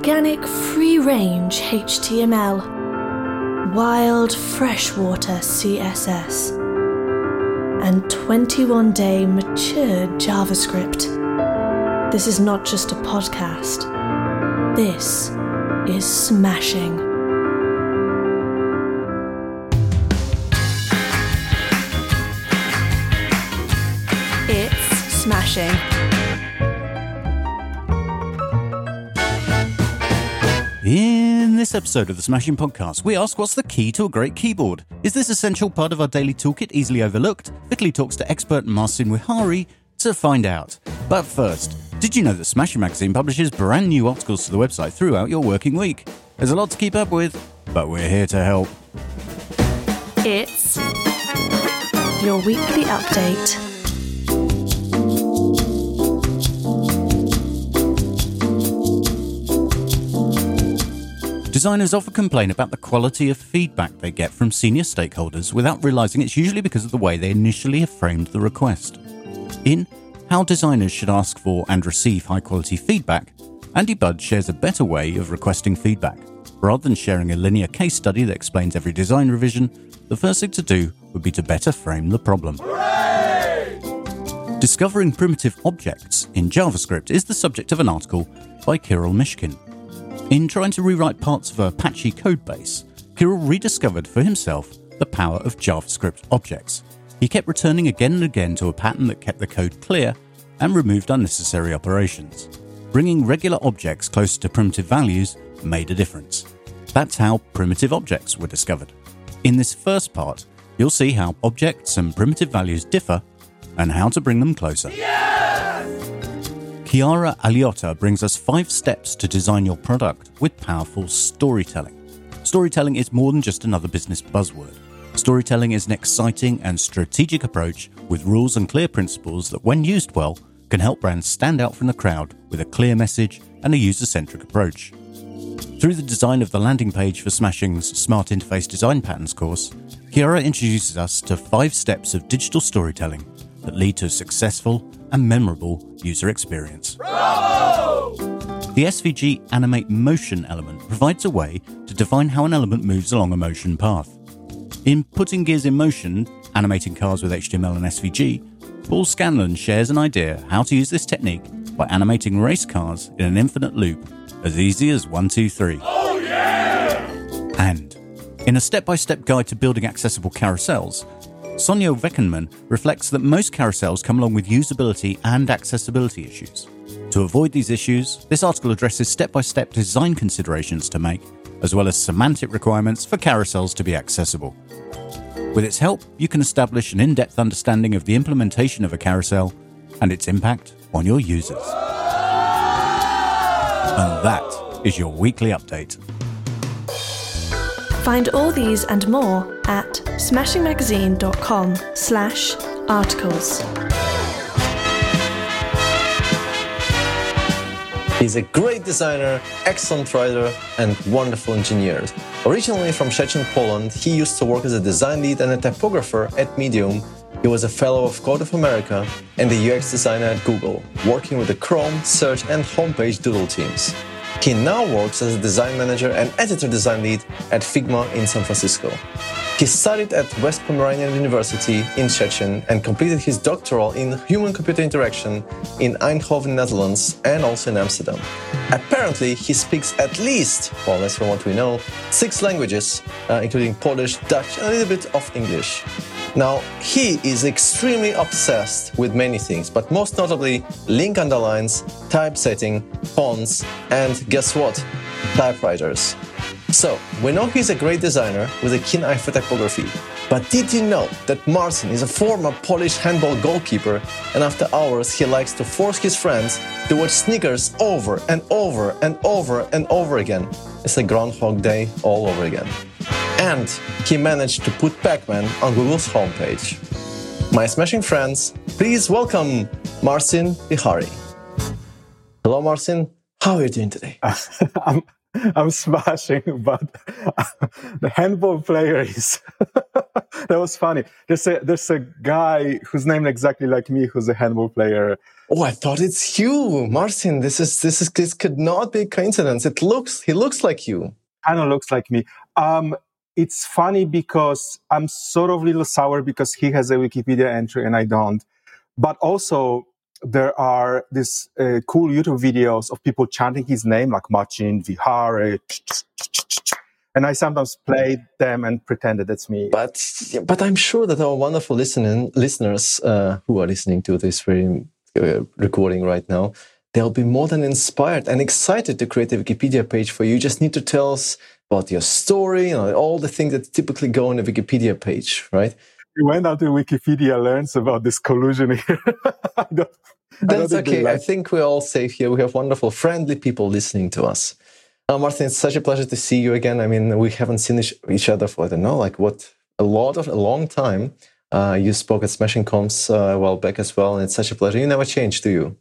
organic free range HTML, wild freshwater CSS, and 21 day matured JavaScript. This is not just a podcast, this is smashing. It's smashing. This episode of the Smashing Podcast, we ask what's the key to a great keyboard? Is this essential part of our daily toolkit easily overlooked? Vitaly talks to expert Marcin Wichary to find out. But first, did you know that Smashing Magazine publishes brand new articles to the website throughout your working week? There's a lot to keep up with, but we're here to help. It's your weekly update. Designers often complain about the quality of feedback they get from senior stakeholders without realizing it's usually because of the way they initially have framed the request. In How Designers Should Ask for and Receive High Quality Feedback, Andy Budd shares a better way of requesting feedback. Rather than sharing a linear case study that explains every design revision, the first thing to do would be to better frame the problem. Discovering primitive objects in JavaScript is the subject of an article by Kirill Myshkin. In trying to rewrite parts of a patchy codebase, Kirill rediscovered for himself the power of JavaScript objects. He kept returning again and again to a pattern that kept the code clear and removed unnecessary operations. Bringing regular objects closer to primitive values made a difference. That's how primitive objects were discovered. In this first part, you'll see how objects and primitive values differ and how to bring them closer. Chiara Aliotta brings us five steps to design your product with powerful storytelling. Storytelling is more than just another business buzzword. Storytelling is an exciting and strategic approach with rules and clear principles that, when used well, can help brands stand out from the crowd with a clear message and a user centric approach. Through the design of the landing page for Smashing's Smart Interface Design Patterns course, Chiara introduces us to five steps of digital storytelling that lead to a successful and memorable user experience. The SVG Animate Motion element provides a way to define how an element moves along a motion path. In Putting Gears in Motion, animating cars with HTML and SVG, Paul Scanlon shares an idea how to use this technique by animating race cars in an infinite loop as easy as 1, 2, 3. Oh, yeah! And in a step by step guide to building accessible carousels, Sonja Weckenmann reflects that most carousels come along with usability and accessibility issues. To avoid these issues, this article addresses step by step design considerations to make, as well as semantic requirements for carousels to be accessible. With its help, you can establish an in depth understanding of the implementation of a carousel and its impact on your users. And that is your weekly update. Find all these and more at smashingmagazine.com slash articles. He's a great designer, excellent writer, and wonderful engineer. Originally from Szczecin, Poland, he used to work as a design lead and a typographer at Medium. He was a fellow of Code for America and the UX designer at Google, working with the Chrome, Search, and Homepage Doodle teams. He now works as a design manager and editor design lead at Figma in San Francisco. He studied at West Pomeranian University in Szczecin and completed his doctoral in human computer interaction in Eindhoven, Netherlands, and also in Amsterdam. Apparently, he speaks at least, well, that's from what we know, six languages, uh, including Polish, Dutch, and a little bit of English. Now, he is extremely obsessed with many things, but most notably link underlines, typesetting, fonts, and guess what? Typewriters. So, we know he's a great designer with a keen eye for typography. But did you know that Marcin is a former Polish handball goalkeeper and after hours he likes to force his friends to watch sneakers over and over and over and over again? It's a Groundhog Day all over again. And he managed to put Pac Man on Google's homepage. My smashing friends, please welcome Marcin Wichary. Hello, Marcin. How are you doing today? I'm I'm smashing, but the handball player is that was funny. There's a there's a guy who's named exactly like me, who's a handball player. Oh, I thought it's you, Marcin. This is this is this could not be a coincidence. It looks he looks like you. Kind of looks like me. Um, it's funny because I'm sort of a little sour because he has a Wikipedia entry and I don't. But also, there are these uh, cool YouTube videos of people chanting his name, like Marcin Vihar, and I sometimes play them and pretend that it's me. But but I'm sure that our wonderful listening listeners uh, who are listening to this very uh, recording right now, they'll be more than inspired and excited to create a Wikipedia page for you. You just need to tell us about your story, you know, all the things that typically go on a Wikipedia page, right? You went out to Wikipedia, learns about this collusion here. That's okay. I think we're all safe here. We have wonderful, friendly people listening to us. Uh, Martin, it's such a pleasure to see you again. I mean, we haven't seen each other for I don't know, like what a lot of a long time. Uh, you spoke at Smashing Confs uh, a while back as well, and it's such a pleasure. You never change, do you?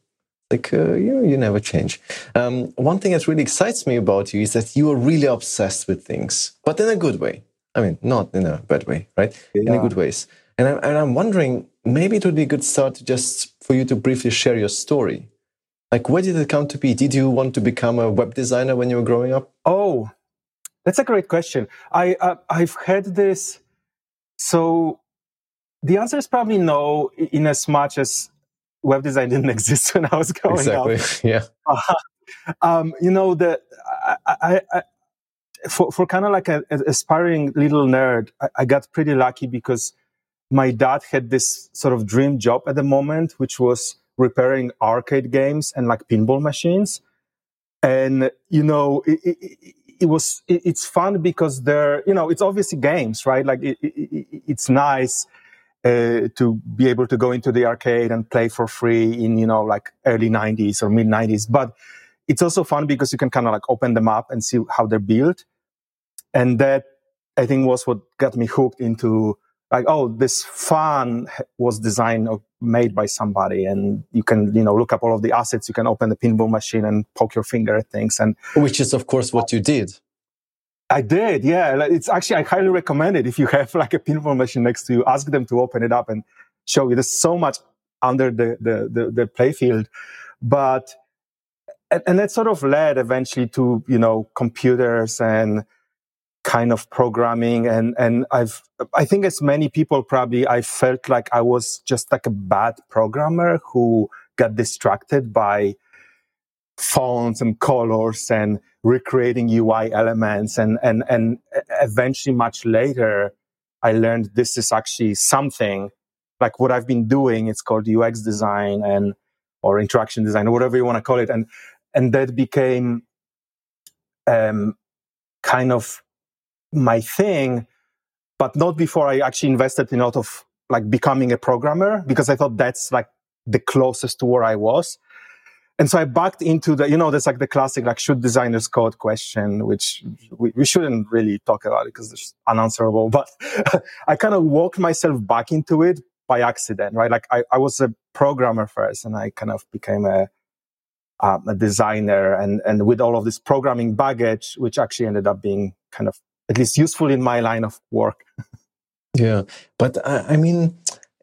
Like uh, you, you never change. Um, one thing that really excites me about you is that you are really obsessed with things, but in a good way. I mean, not in a bad way, right? Yeah. In a good ways. And I'm, and I'm wondering, maybe it would be a good start to just for you to briefly share your story. Like, where did it come to be? Did you want to become a web designer when you were growing up? Oh, that's a great question. I uh, I've had this. So the answer is probably no, in as much as web design didn't exist when I was growing exactly. up. Yeah. Uh, um, you know, the I, I, for for kind of like an aspiring little nerd, I, I got pretty lucky because my dad had this sort of dream job at the moment, which was repairing arcade games and like pinball machines. And, you know, it, it, it was, it, it's fun because they're, you know, it's obviously games, right? Like it's nice. Uh, to be able to go into the arcade and play for free in you know like early 90s or mid 90s but it's also fun because you can kind of like open them up and see how they're built. And that i think was what got me hooked into like oh this fun was designed or made by somebody. And you can you know look up all of the assets. You can open the pinball machine and poke your finger at things and which is of course what you did i did yeah. It's actually i highly recommend it if you have like a pinball machine next to you. Ask them to open it up and show you. There's so much under the the the, the playfield but and, and that sort of led eventually to you know computers and kind of programming. And and I've I think as many people probably I felt like I was just like a bad programmer who got distracted by fonts and colors and recreating UI elements. And and and eventually much later I learned this is actually something like what I've been doing. It's called UX design and or interaction design or whatever you want to call it. And and that became um kind of my thing, but not before I actually invested in a lot of like becoming a programmer because I thought that's like the closest to where I was. And so I backed into the, you know, there's like the classic, like, should designers code question, which we, we shouldn't really talk about it because it's unanswerable. But I kind of walked myself back into it by accident, right? Like I, I was a programmer first and I kind of became a, um, a designer and, and with all of this programming baggage, which actually ended up being kind of at least useful in my line of work. yeah, but I, I, mean,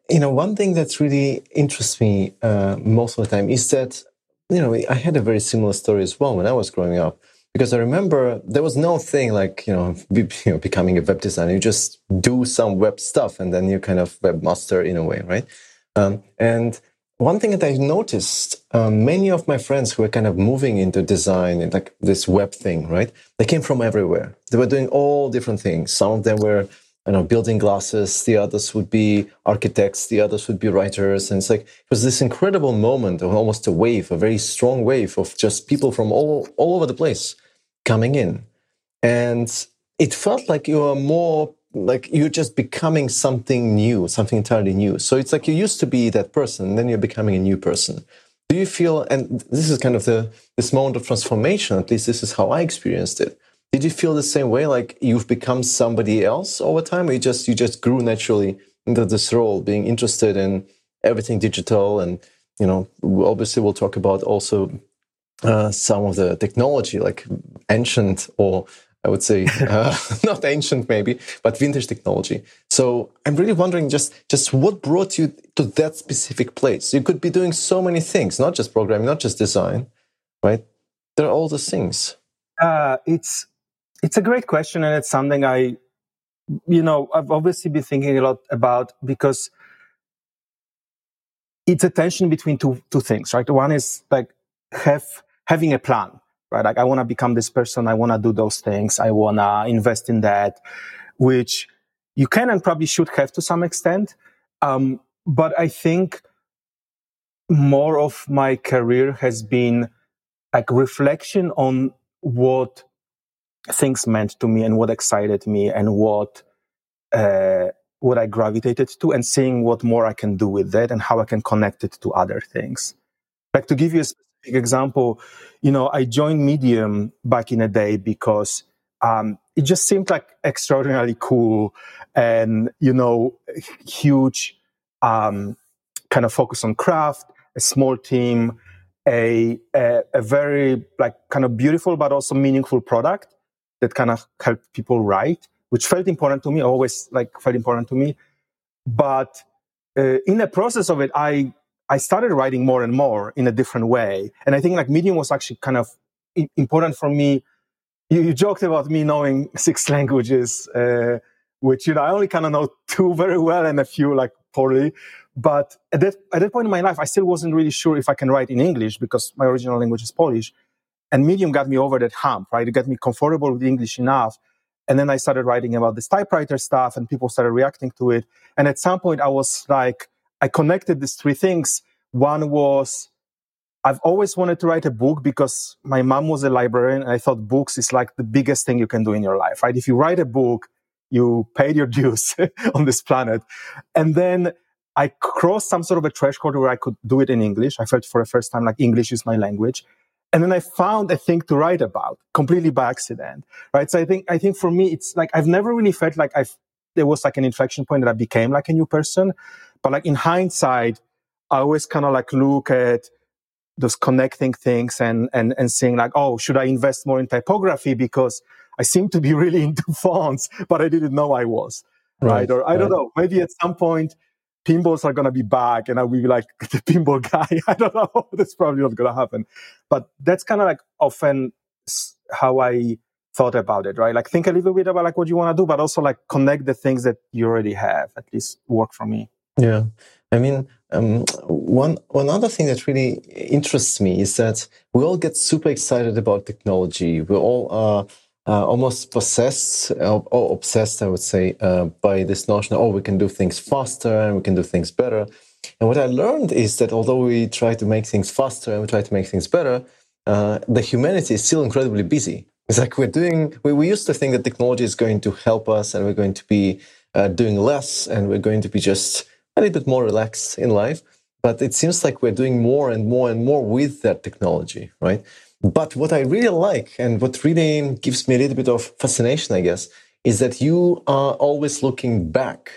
you know, one thing that's really interests me uh, most of the time is that you know I had a very similar story as well when I was growing up. Because I remember there was no thing like you know, be, you know becoming a web designer. You just do some web stuff, and then you kind of webmaster in a way, right? Um, and one thing that I noticed, um, many of my friends who were kind of moving into design and like this web thing, right? They came from everywhere. They were doing all different things. Some of them were, you know, building glasses. The others would be architects. The others would be writers. And it's like, it was this incredible moment of almost a wave, a very strong wave of just people from all, all over the place coming in. And it felt like you were more like you're just becoming something new, something entirely new. So it's like you used to be that person, then you're becoming a new person. Do you feel, and this is kind of the this moment of transformation, at least this is how I experienced it. Did you feel the same way, like you've become somebody else over time, or you just you just grew naturally into this role, being interested in everything digital, and you know, obviously we'll talk about also uh, some of the technology, like ancient or I would say, uh, not ancient maybe, but vintage technology. So I'm really wondering just, just what brought you to that specific place? You could be doing so many things, not just programming, not just design, right? There are all those things. Uh, it's, it's a great question. And it's something I, you know, I've obviously been thinking a lot about because it's a tension between two, two things, right? One is like have, having a plan right? Like I want to become this person. I want to do those things. I want to invest in that, which you can and probably should have to some extent. Um, but I think more of my career has been like reflection on what things meant to me and what excited me and what, uh, what I gravitated to and seeing what more I can do with that and how I can connect it to other things. Like to give you a specific example, you know, I joined Medium back in a day because um, it just seemed like extraordinarily cool and, you know, huge um, kind of focus on craft, a small team, a, a, a very like kind of beautiful but also meaningful product that kind of helped people write, which felt important to me, always like felt important to me. But uh, in the process of it, I I started writing more and more in a different way. And I think like Medium was actually kind of important for me. You, you joked about me knowing six languages, uh, which, you know, I only kind of know two very well and a few like poorly. But at that, at that point in my life, I still wasn't really sure if I can write in English because my original language is Polish. And Medium got me over that hump, right? It got me comfortable with English enough. And then I started writing about this typewriter stuff and people started reacting to it. And at some point I was like, I connected these three things. One was I've always wanted to write a book because my mom was a librarian and I thought books is like the biggest thing you can do in your life, right? If you write a book, you paid your dues on this planet. And then I crossed some sort of a threshold where I could do it in English. I felt for the first time like English is my language. And then I found a thing to write about completely by accident, right? So I think, I think for me, it's like, I've never really felt like I've, there was like an inflection point that I became like a new person. But like in hindsight, I always kind of like look at those connecting things and, and, and saying like, oh, should I invest more in typography? Because I seem to be really into fonts, but I didn't know I was. Right. right? Or I right. don't know, maybe at some point pinballs are going to be back and I'll be like the pinball guy. I don't know. that's probably not going to happen. But that's kind of like often how I thought about it, right? Like think a little bit about like what you want to do, but also like connect the things that you already have, at least work for me. Yeah. I mean, um, one one other thing that really interests me is that we all get super excited about technology. We all are uh, almost possessed uh, or obsessed, I would say, uh, by this notion: oh, we can do things faster and we can do things better. And what I learned is that although we try to make things faster and we try to make things better, uh, the humanity is still incredibly busy. It's like we're doing. We, we used to think that technology is going to help us and we're going to be uh, doing less and we're going to be just a little bit more relaxed in life. But it seems like we're doing more and more and more with that technology, right? But what I really like and what really gives me a little bit of fascination, I guess, is that you are always looking back.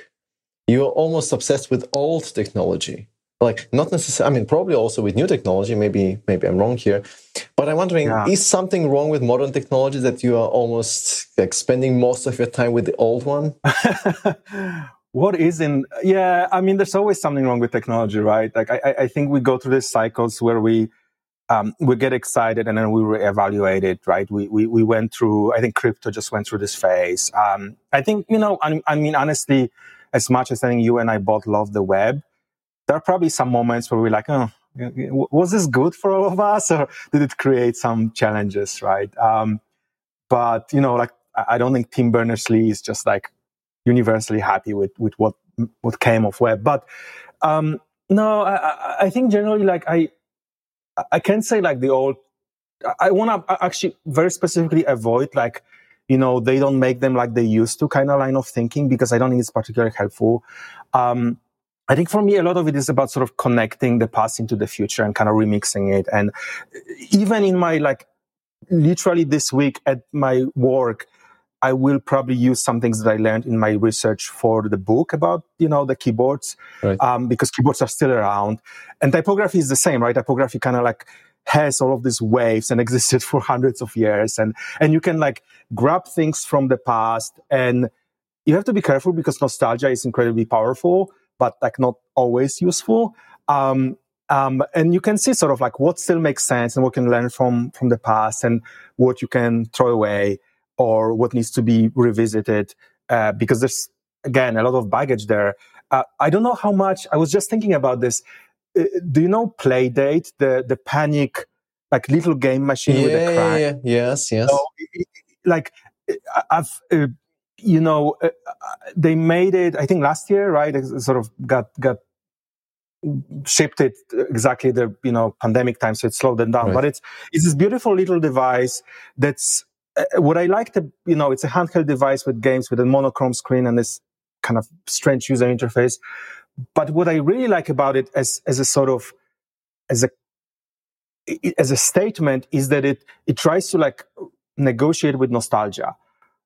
You're almost obsessed with old technology. Like not necessarily, I mean, probably also with new technology. Maybe, maybe I'm wrong here, but I'm wondering: yeah. is something wrong with modern technology that you are almost like spending most of your time with the old one? what is in yeah i mean there's always something wrong with technology right like i, I think we go through these cycles where we um, we get excited and then we reevaluate it right? We, we we went through i think crypto just went through this phase. Um, i think you know I, I mean honestly as much as i think you and i both love the web there are probably some moments where we're like oh was this good for all of us or did it create some challenges right? Um, but you know like i don't think tim berners-lee is just like universally happy with with what what came of web. But um, no, I, I think generally like I I can't say like the old. I want to actually very specifically avoid like you know they don't make them like they used to kind of line of thinking because I don't think it's particularly helpful. Um, I think for me, a lot of it is about sort of connecting the past into the future and kind of remixing it. And even in my like, literally this week at my work, I will probably use some things that I learned in my research for the book about, you know, the keyboards, right. um, because keyboards are still around. And typography is the same, right? Typography kind of like has all of these waves and existed for hundreds of years and and you can like grab things from the past and you have to be careful because nostalgia is incredibly powerful but like not always useful um, um, and you can see sort of like what still makes sense and what can learn from from the past and what you can throw away or what needs to be revisited uh, because there's again a lot of baggage there uh, i don't know how much i was just thinking about this uh, do you know Playdate, the the panic like little game machine yeah, with a crank? Yeah, yes, yes. So, like I've uh, you know uh, they made it I think last year, right? It sort of got got shipped it exactly the you know pandemic time, so it slowed them down. Right. But it's it's this beautiful little device that's uh, Uh, uh, what I like. to, you know it's a handheld device with games with a monochrome screen and this kind of strange user interface but what I really like about it as, as a sort of, as a, as a statement is that it, it tries to like negotiate with nostalgia,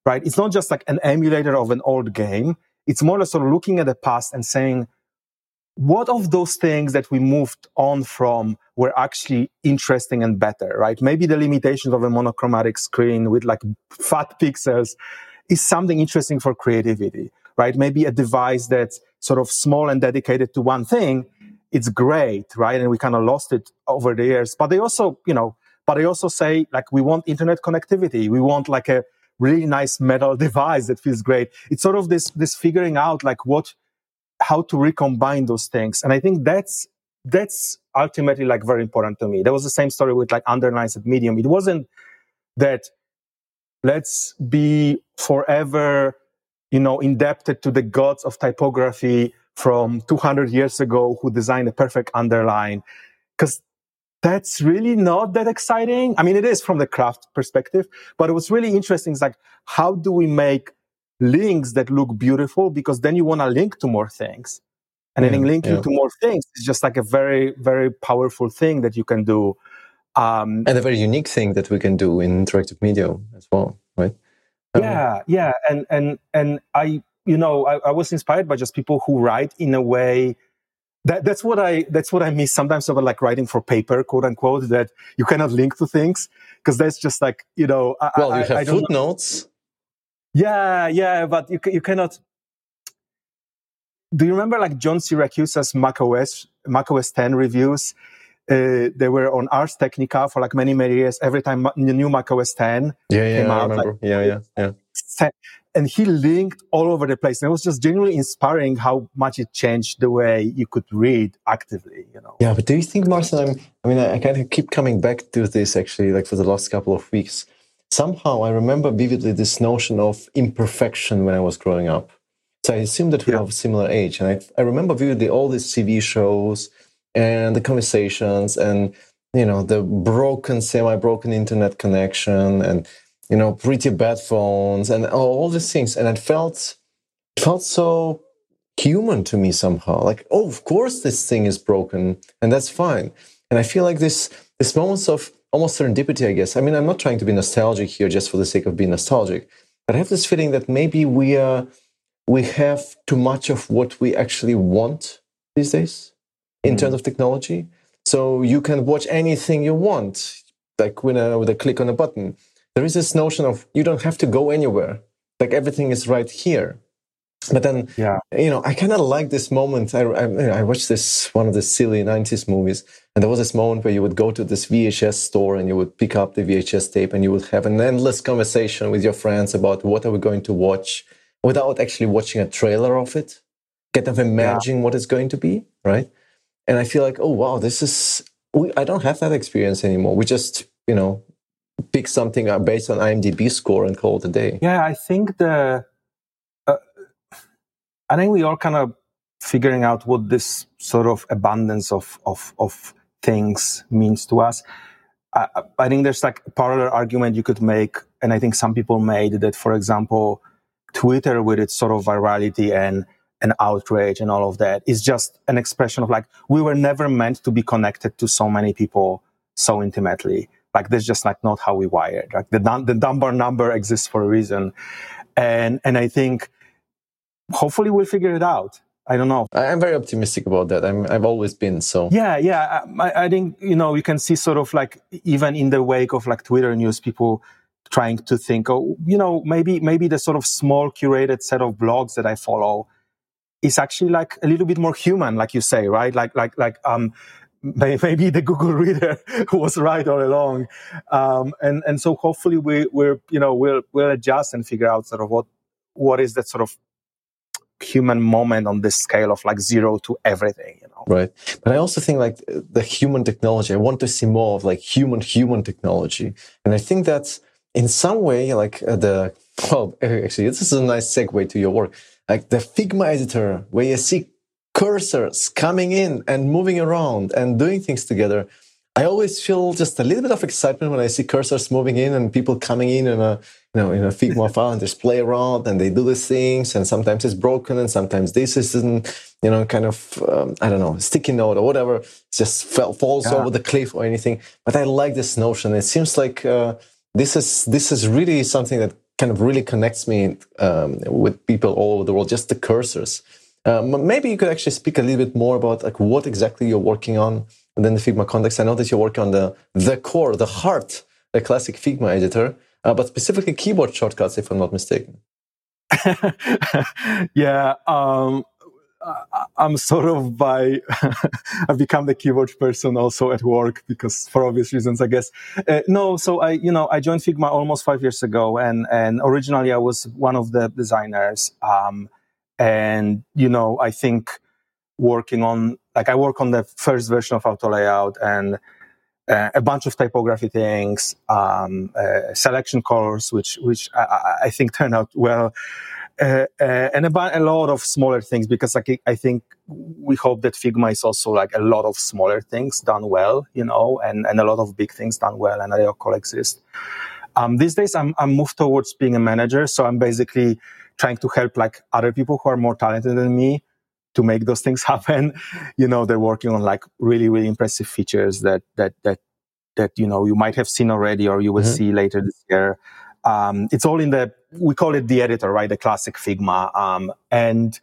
right? It's not just like an emulator of an old game. It's more like sort of looking at the past and saying, what of those things that we moved on from were actually interesting and better, right? Maybe the limitations of a monochromatic screen with like fat pixels is something interesting for creativity, right? Maybe a device that's sort of small and dedicated to one thing, it's great, right? And we kind of lost it over the years. But they also, you know, but they also say like we want internet connectivity. We want like a really nice metal device that feels great. It's sort of this this figuring out like what how to recombine those things. And I think that's that's ultimately like very important to me. There was the same story with like underlines at Medium. It wasn't that let's be forever you know, indebted to the gods of typography from 200 years ago who designed a perfect underline. Because that's really not that exciting. I mean, it is from the craft perspective, but it was really interesting. It's like, how do we make links that look beautiful? Because then you want to link to more things. And yeah, then linking yeah. to more things is just like a very, very powerful thing that you can do. Um, and a very unique thing that we can do in interactive media as well, right? yeah yeah and and and i you know I, I, was inspired by just people who write in a way that that's what i that's what i miss sometimes about like writing for paper quote unquote that you cannot link to things because that's just like you know I, well you have footnotes yeah yeah but you, you cannot do you remember like john Siracusa's macos macos 10 reviews uh, they were on Ars Technica for like many many years. Every time the new macOS 10 yeah, yeah, came out, like, yeah, yeah, yeah. And he linked all over the place, and it was just genuinely inspiring how much it changed the way you could read actively. You know. Yeah, but do you think, Marcel? I'm, I mean, I, I kind of keep coming back to this actually, like for the last couple of weeks. Somehow, I remember vividly this notion of imperfection when I was growing up. So I assume that we yeah. have a similar age, and I, I remember vividly all these TV shows and the conversations and you know the broken semi-broken internet connection and you know pretty bad phones and all these things and it felt it felt so human to me somehow like oh of course this thing is broken and that's fine and i feel like this this moments of almost serendipity i guess i mean i'm not trying to be nostalgic here just for the sake of being nostalgic but i have this feeling that maybe we are we have too much of what we actually want these days in mm. terms of technology. So you can watch anything you want, like with a, with a click on a button. There is this notion of you don't have to go anywhere. Like everything is right here. But then, yeah. you know, I kind of like this moment. I, I, I, watched this one of the silly 90s movies, and there was this moment where you would go to this VHS store and you would pick up the VHS tape and you would have an endless conversation with your friends about what are we going to watch without actually watching a trailer of it. Get them imagining yeah. what it's going to be, right? and I feel like, oh wow, this is we, I don't have that experience anymore. We just you know pick something based on IMDb score and call it a day. Yeah, I think the I think we are kind of figuring out what this sort of abundance of of of things means to us. I, I think there's like a parallel argument you could make, and I think some people made that, for example, Twitter with its sort of virality and and outrage and all of that is just an expression of like we were never meant to be connected to so many people so intimately. Like that's just like not how we wired. Like the, the Dunbar number exists for a reason. And and i think hopefully we'll figure it out I don't know. I'm very optimistic about that. I'm, I've always been so. Yeah, yeah. I, I think you know you can see sort of like even in the wake of like Twitter news, people trying to think, oh, you know, maybe maybe the sort of small curated set of blogs that I follow is actually like a little bit more human, like you say, right? Like like like um maybe the Google Reader was right all along, um, and and so hopefully we we're you know we'll we'll adjust and figure out sort of what what is that sort of human moment on this scale of like zero to everything you know? Right. But i also think like the human technology i want to see more of like human human technology. And i think that in some way like uh, the well actually this is a nice segue to your work. Like the figma editor where you see cursors coming in and moving around and doing things together I always feel just a little bit of excitement when I see cursors moving in and people coming in in a you know in a Figma file and just play around and they do these things and sometimes it's broken and sometimes this isn't you know kind of um, I don't know sticky note or whatever just fell, falls yeah. over the cliff or anything. But I like this notion. It seems like uh, this is this is really something that kind of really connects me um, with people all over the world. Just the cursors. Um, maybe you could actually speak a little bit more about like what exactly you're working on within the Figma context. I know that you're working on the the core, the heart, the classic Figma editor, uh, but specifically keyboard shortcuts, if I'm not mistaken. yeah, um, I'm sort of by I've become the keyboard person also at work because for obvious reasons, I guess. Uh, no, so I you know I joined Figma almost five years ago, and and originally I was one of the designers, um, and you know I think working on like I work on the first version of auto layout and uh, a bunch of typography things, um, uh, selection colors, which which I, I, think turn out well, uh, uh and about a lot of smaller things because like I think we hope that Figma is also like a lot of smaller things done well, you know, and and a lot of big things done well, and they all coexist. Um, these days, I'm I'm moved towards being a manager, so I'm basically trying to help like other people who are more talented than me to make those things happen. You know, they're working on like really, really impressive features that, that, that, that, you know, you might have seen already or you will mm-hmm. see later this year. Um, it's all in the, we call it the editor, right? The classic Figma. Um, and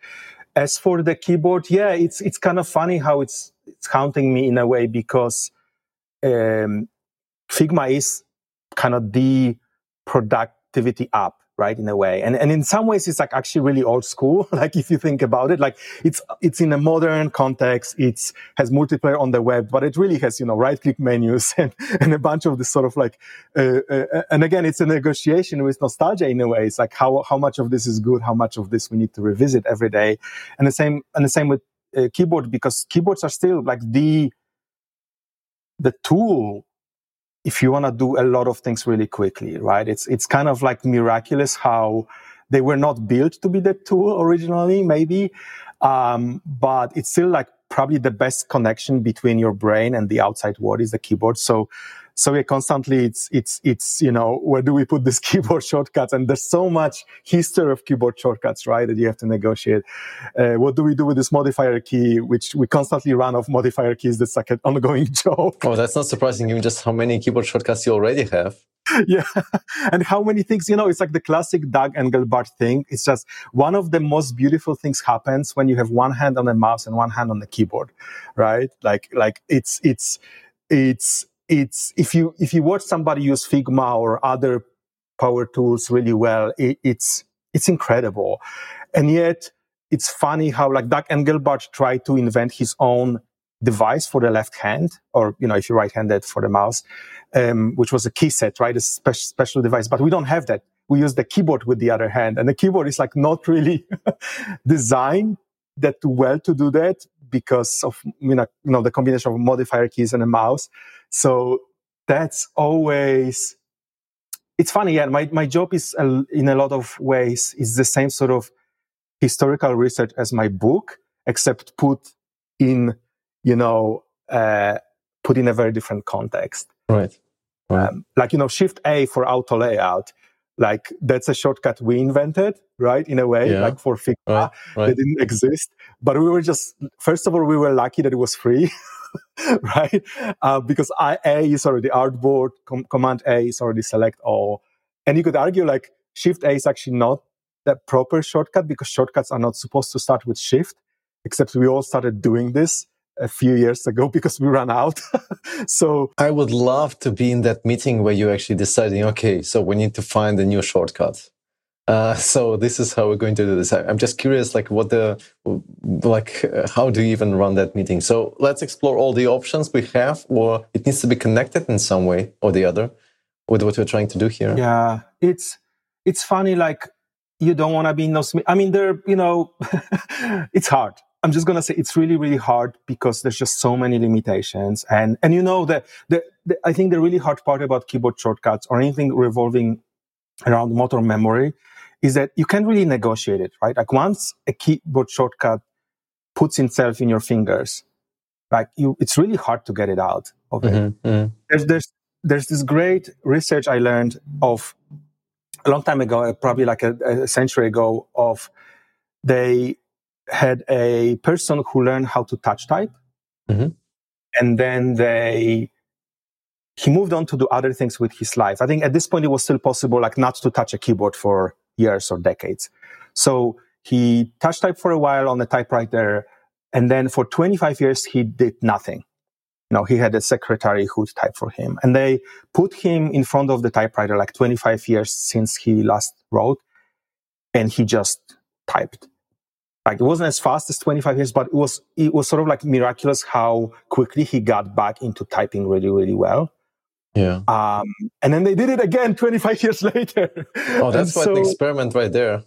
as for the keyboard, yeah, it's, it's kind of funny how it's, it's counting me in a way because, um, Figma is kind of the productivity app right in a way. And and in some ways it's like actually really old school like if you think about it. Like it's it's in a modern context. It's has multiplayer on the web but it really has you know right click menus and, and a bunch of this sort of like uh, uh, and again it's a negotiation with nostalgia in a way. It's like how how much of this is good how much of this we need to revisit every day. And the same and the same with uh, keyboard because keyboards are still like the the tool if you want to do a lot of things really quickly, right? It's, it's kind of like miraculous how they were not built to be that tool originally, maybe. Um, but it's still like probably the best connection between your brain and the outside world is the keyboard. So so yeah, constantly it's it's it's you know where do we put these keyboard shortcuts? And there's so much history of keyboard shortcuts, right? That you have to negotiate. Uh, what do we do with this modifier key, which we constantly run off modifier keys? That's like an ongoing joke. Oh, that's not surprising. Given just how many keyboard shortcuts you already have. yeah. And how many things, you know, it's like the classic Doug Engelbart thing. It's just one of the most beautiful things happens when you have one hand on the mouse and one hand on the keyboard, right? Like, like it's, it's, it's, it's if you if you watch somebody use Figma or other power tools really well, it, it's it's incredible, and yet it's funny how like Doug Engelbart tried to invent his own device for the left hand, or you know if you're right-handed for the mouse, um, which was a key set, right? A spe- special device, but we don't have that. We use the keyboard with the other hand, and the keyboard is like not really designed that well to do that because of you know, you know the combination of modifier keys and a mouse. So that's always it's funny. Yeah, my my job is uh, in a lot of ways is the same sort of historical research as my book, except put in you know uh, put in a very different context. Right. right. Um, like you know, Shift A for auto layout like that's a shortcut we invented, right? In a way, yeah. like for Figma, right, right. they didn't exist. But we were just, first of all, we were lucky that it was free, right? Uh, because I, A is already artboard, com- Command A is already select all. And you could argue like Shift A is actually not the proper shortcut because shortcuts are not supposed to start with Shift. except we all started doing this a few years ago because we ran out. so I would love to be in that meeting where you're actually deciding, okay, so we need to find a new shortcut. Uh, so this is how we're going to do this. I, am just curious, like what the, like uh, how do you even run that meeting? So let's explore all the options we have, or it needs to be connected in some way or the other with what we're trying to do here. Yeah, it's it's funny. Like you don't want to be in those. I mean, there, you know, it's hard. I'm just gonna say it's really, really hard because there's just so many limitations. And and you know the, the, the I think the really hard part about keyboard shortcuts or anything revolving around motor memory is that you can't really negotiate it, right? Like once a keyboard shortcut puts itself in your fingers, like you, it's really hard to get it out of it. Mm-hmm, mm-hmm. There's, there's, there's this great research I learned of a long time ago, probably like a, a century ago of they had a person who learned how to touch type. Mm-hmm. And then they he moved on to do other things with his life. I think at this point it was still possible, like not to touch a keyboard for years or decades. So he touched type for a while on the typewriter, and then for 25 years he did nothing. You know, he had a secretary who would type for him, and they put him in front of the typewriter like 25 years since he last wrote, and he just typed like it wasn't as fast as 25 years, but it was it was sort of like miraculous how quickly he got back into typing really, really well. Yeah. Um, and then they did it again 25 years later. Oh, that's quite so, an experiment right there.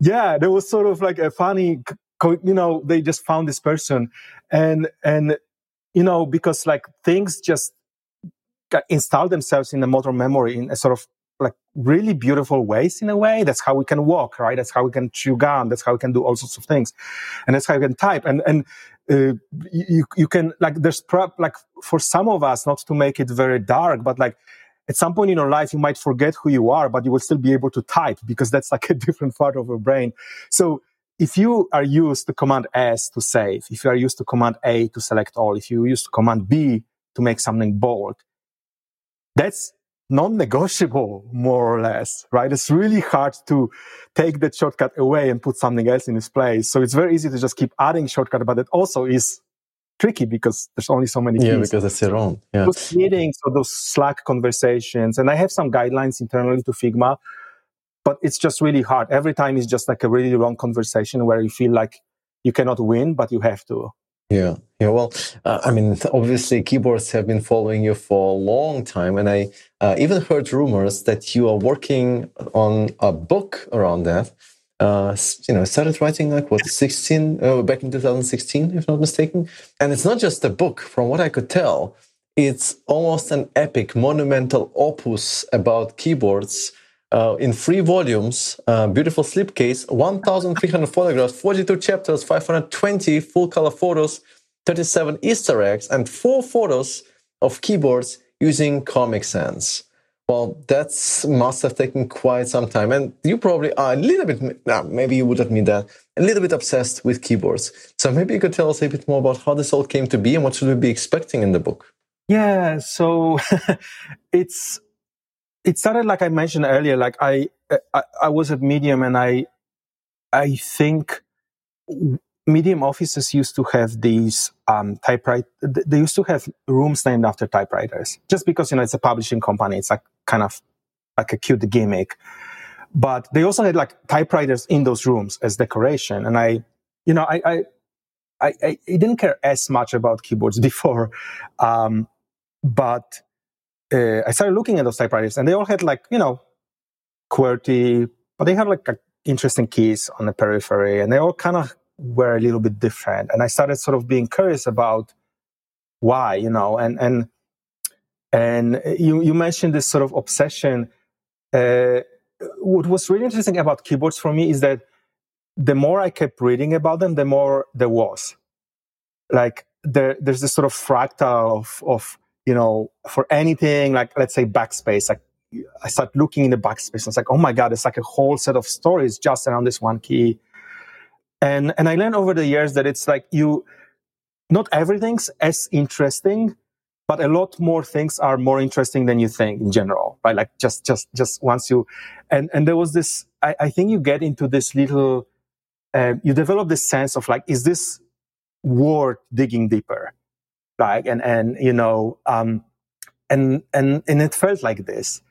Yeah, there was sort of like a funny, you know, they just found this person, and and you know because like things just install themselves in the motor memory in a sort of like really beautiful ways in a way. That's how we can walk, right? That's how we can chew gum. That's how we can do all sorts of things. And that's how we can type. And, and, uh, you, you can, like, there's prep, like, for some of us, not to make it very dark, but like, at some point in your life, you might forget who you are, but you will still be able to type because that's like a different part of your brain. So if you are used to command S to save, if you are used to command A to select all, if you use command B to make something bold, that's non-negotiable, more or less, right? It's really hard to take that shortcut away and put something else in its place. So it's very easy to just keep adding shortcut, but it also is tricky because there's only so many keys. Yeah, because it's own. Yeah. Those meetings or those Slack conversations, and I have some guidelines internally to Figma, but it's just really hard. Every time is just like a really long conversation where you feel like you cannot win, but you have to. Yeah, yeah. Well, uh, I mean, obviously, keyboards have been following you for a long time, and I uh, even heard rumors that you are working on a book around that. Uh, you know, started writing like what 16 uh, back in 2016, if not mistaken. And it's not just a book, from what I could tell. It's almost an epic, monumental opus about keyboards uh, in three volumes, uh, beautiful slipcase, 1,300 photographs, 42 chapters, 520 full color photos, 37 Easter eggs, and four photos of keyboards using Comic Sans. Well, that must have taken quite some time. And you probably are a little bit, nah, maybe you would admit that, a little bit obsessed with keyboards. So maybe you could tell us a bit more about how this all came to be and what should we be expecting in the book? Yeah, so it's it started like I mentioned earlier. Like I, I, I was at Medium, and I, I think Medium offices used to have these um, typewriter. They used to have rooms named after typewriters, just because you know it's a publishing company. It's like kind of like a cute gimmick. But they also had like typewriters in those rooms as decoration, and I, you know, I, I, I, I didn't care as much about keyboards before, um, but uh, I started looking at those typewriters, and they all had like you know QWERTY, but they had like a, interesting keys on the periphery, and they all kind of were a little bit different. And I started sort of being curious about why, you know, and and and you you mentioned this sort of obsession. Uh, what was really interesting about keyboards for me is that the more I kept reading about them, the more there was. Like there, there's this sort of fractal of of you know, for anything like, let's say backspace, like I start looking in the backspace and it's like, oh my God, it's like a whole set of stories just around this one key. And, and I learned over the years that it's like you, not everything's as interesting, but a lot more things are more interesting than you think in general, right? Like just, just, just once you, and, and there was this, I, I think you get into this little uh, you develop this sense of like, is this worth digging deeper? Like, and, and, you know, um, and, and, and it felt like this.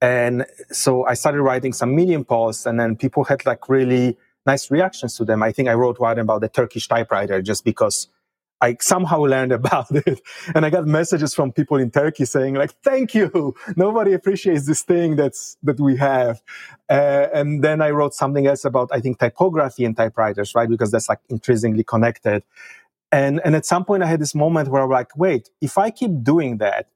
And so I started writing some Medium posts and then people had like really nice reactions to them. I think I wrote one about the Turkish typewriter just because I somehow learned about it. And I got messages from people in Turkey saying like, thank you. Nobody appreciates this thing that's, that we have. Uh, and then I wrote something else about, I think, typography and typewriters, right? Because that's like intrinsically connected. And, and at some point I had this moment where I'm like, wait, if I keep doing that,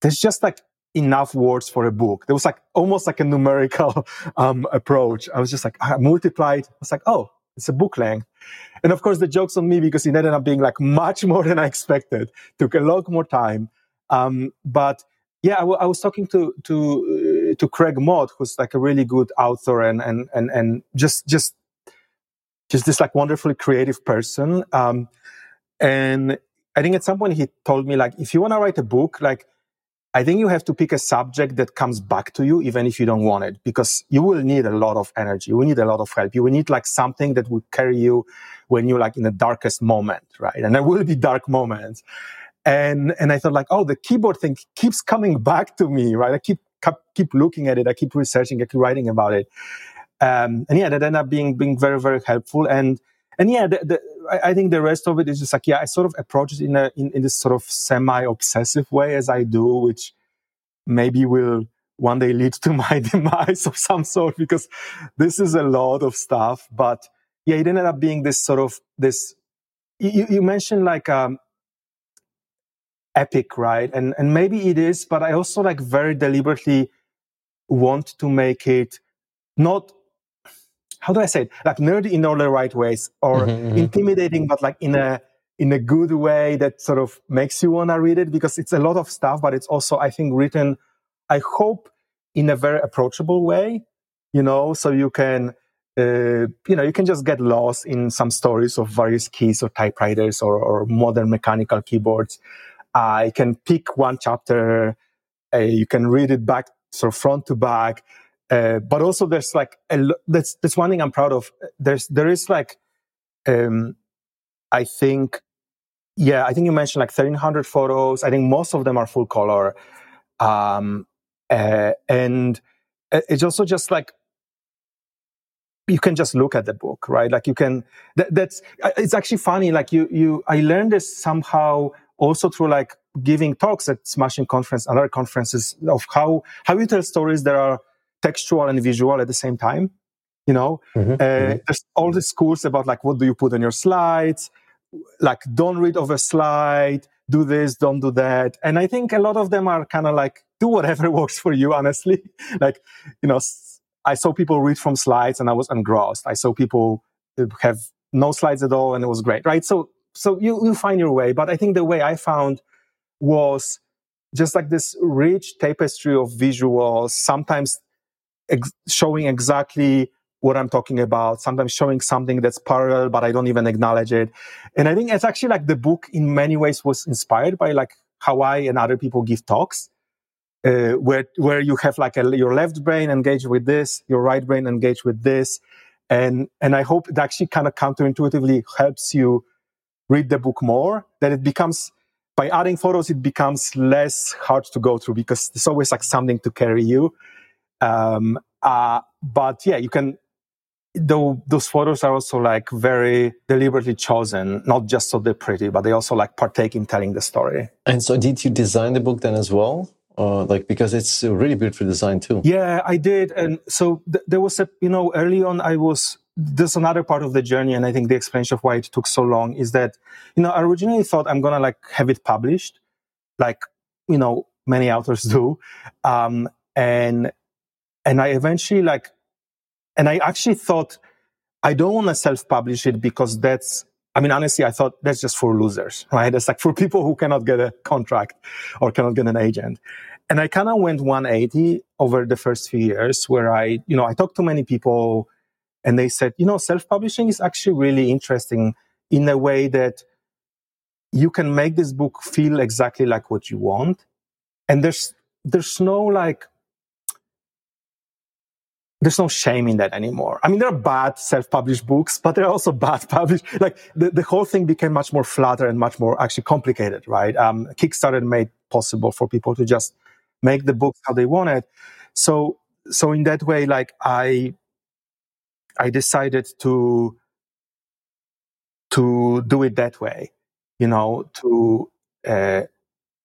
there's just like enough words for a book. There was like almost like a numerical um, approach. I was just like, I multiplied. I was like, oh, it's a book length. And of course, the joke's on me because it ended up being like much more than I expected. Took a lot more time. Um, but yeah, I, w- I was talking to to uh, to Craig Mod, who's like a really good author and and and and just just just this like wonderfully creative person. Um, and I think at some point he told me like, if you want to write a book, like I think you have to pick a subject that comes back to you, even if you don't want it, because you will need a lot of energy. You will need a lot of help. You will need like something that will carry you when you're like in the darkest moment, right? And there will be dark moments. And, and I thought like, oh, the keyboard thing keeps coming back to me, right? I keep, keep looking at it. I keep researching, I keep writing about it. Um, and yeah, that ended up being, being very, very helpful. And, and yeah, the, the, I think the rest of it is just like, yeah, I sort of approach it in a, in, in this sort of semi-obsessive way as I do, which maybe will one day lead to my demise of some sort because this is a lot of stuff. But yeah, it ended up being this sort of, this, you, you mentioned like, um, epic, right? And, and maybe it is, but I also like very deliberately want to make it not how do I say it? Like nerdy in all the right ways or mm-hmm, mm-hmm. intimidating, but like in a, in a good way that sort of makes you want to read it because it's a lot of stuff, but it's also, I think, written, I hope, in a very approachable way, you know, so you can, uh, you know, you can just get lost in some stories of various keys or typewriters or, or modern mechanical keyboards. I uh, can pick one chapter, uh, you can read it back, sort of front to back uh, but also there's like a, that's that's one thing I'm proud of. There's there is like um, I think yeah I think you mentioned like 1300 photos. I think most of them are full color, um, uh, and it's also just like you can just look at the book right like you can that, that's it's actually funny like you you i learned this somehow also through like giving talks at smashing conference and other conferences of how how you tell stories that are textual and visual at the same time. You know, mm-hmm, uh, mm-hmm. there's all these schools about like what do you put on your slides, like don't read over slide, do this, don't do that. And I think a lot of them are kind of like do whatever works for you. Honestly, like you know, I saw people read from slides and I was engrossed. I saw people have no slides at all and it was great, right? So so you you find your way. But I think the way I found was just like this rich tapestry of visuals, sometimes ex- showing exactly what I'm talking about, sometimes showing something that's parallel, but I don't even acknowledge it. And I think it's actually like the book in many ways was inspired by like how I and other people give talks, uh, where, where you have like a, your left brain engaged with this, your right brain engaged with this. And, and I hope it actually kind of counterintuitively helps you read the book more, that it becomes, by adding photos, it becomes less hard to go through because there's always like something to carry you. Um, uh, but yeah, you can, though those photos are also like very deliberately chosen, not just so they're pretty, but they also like partake in telling the story. And so did you design the book then as well? Uh, like because it's a really beautiful design too. Yeah, I did, and so th- there was a you know early on I was there's another part of the journey, and I think the explanation of why it took so long is that you know I originally thought I'm gonna like have it published, like you know many authors do, um, and and I eventually like, and I actually thought I don't want to self-publish it because that's, I mean, honestly, I thought that's just for losers, right? It's like for people who cannot get a contract or cannot get an agent. And I kind of went 180 over the first few years where I, you know, I talked to many people and they said, you know, self-publishing is actually really interesting in a way that you can make this book feel exactly like what you want. And there's, there's no like there's no shame in that anymore. I mean, there are bad self-published books, but there are also bad published. Like the, the whole thing became much more flatter and much more actually complicated, right? Um, Kickstarter made possible for people to just make the books how they wanted. So, so in that way, like I, I decided to, to do it that way, you know, to, uh,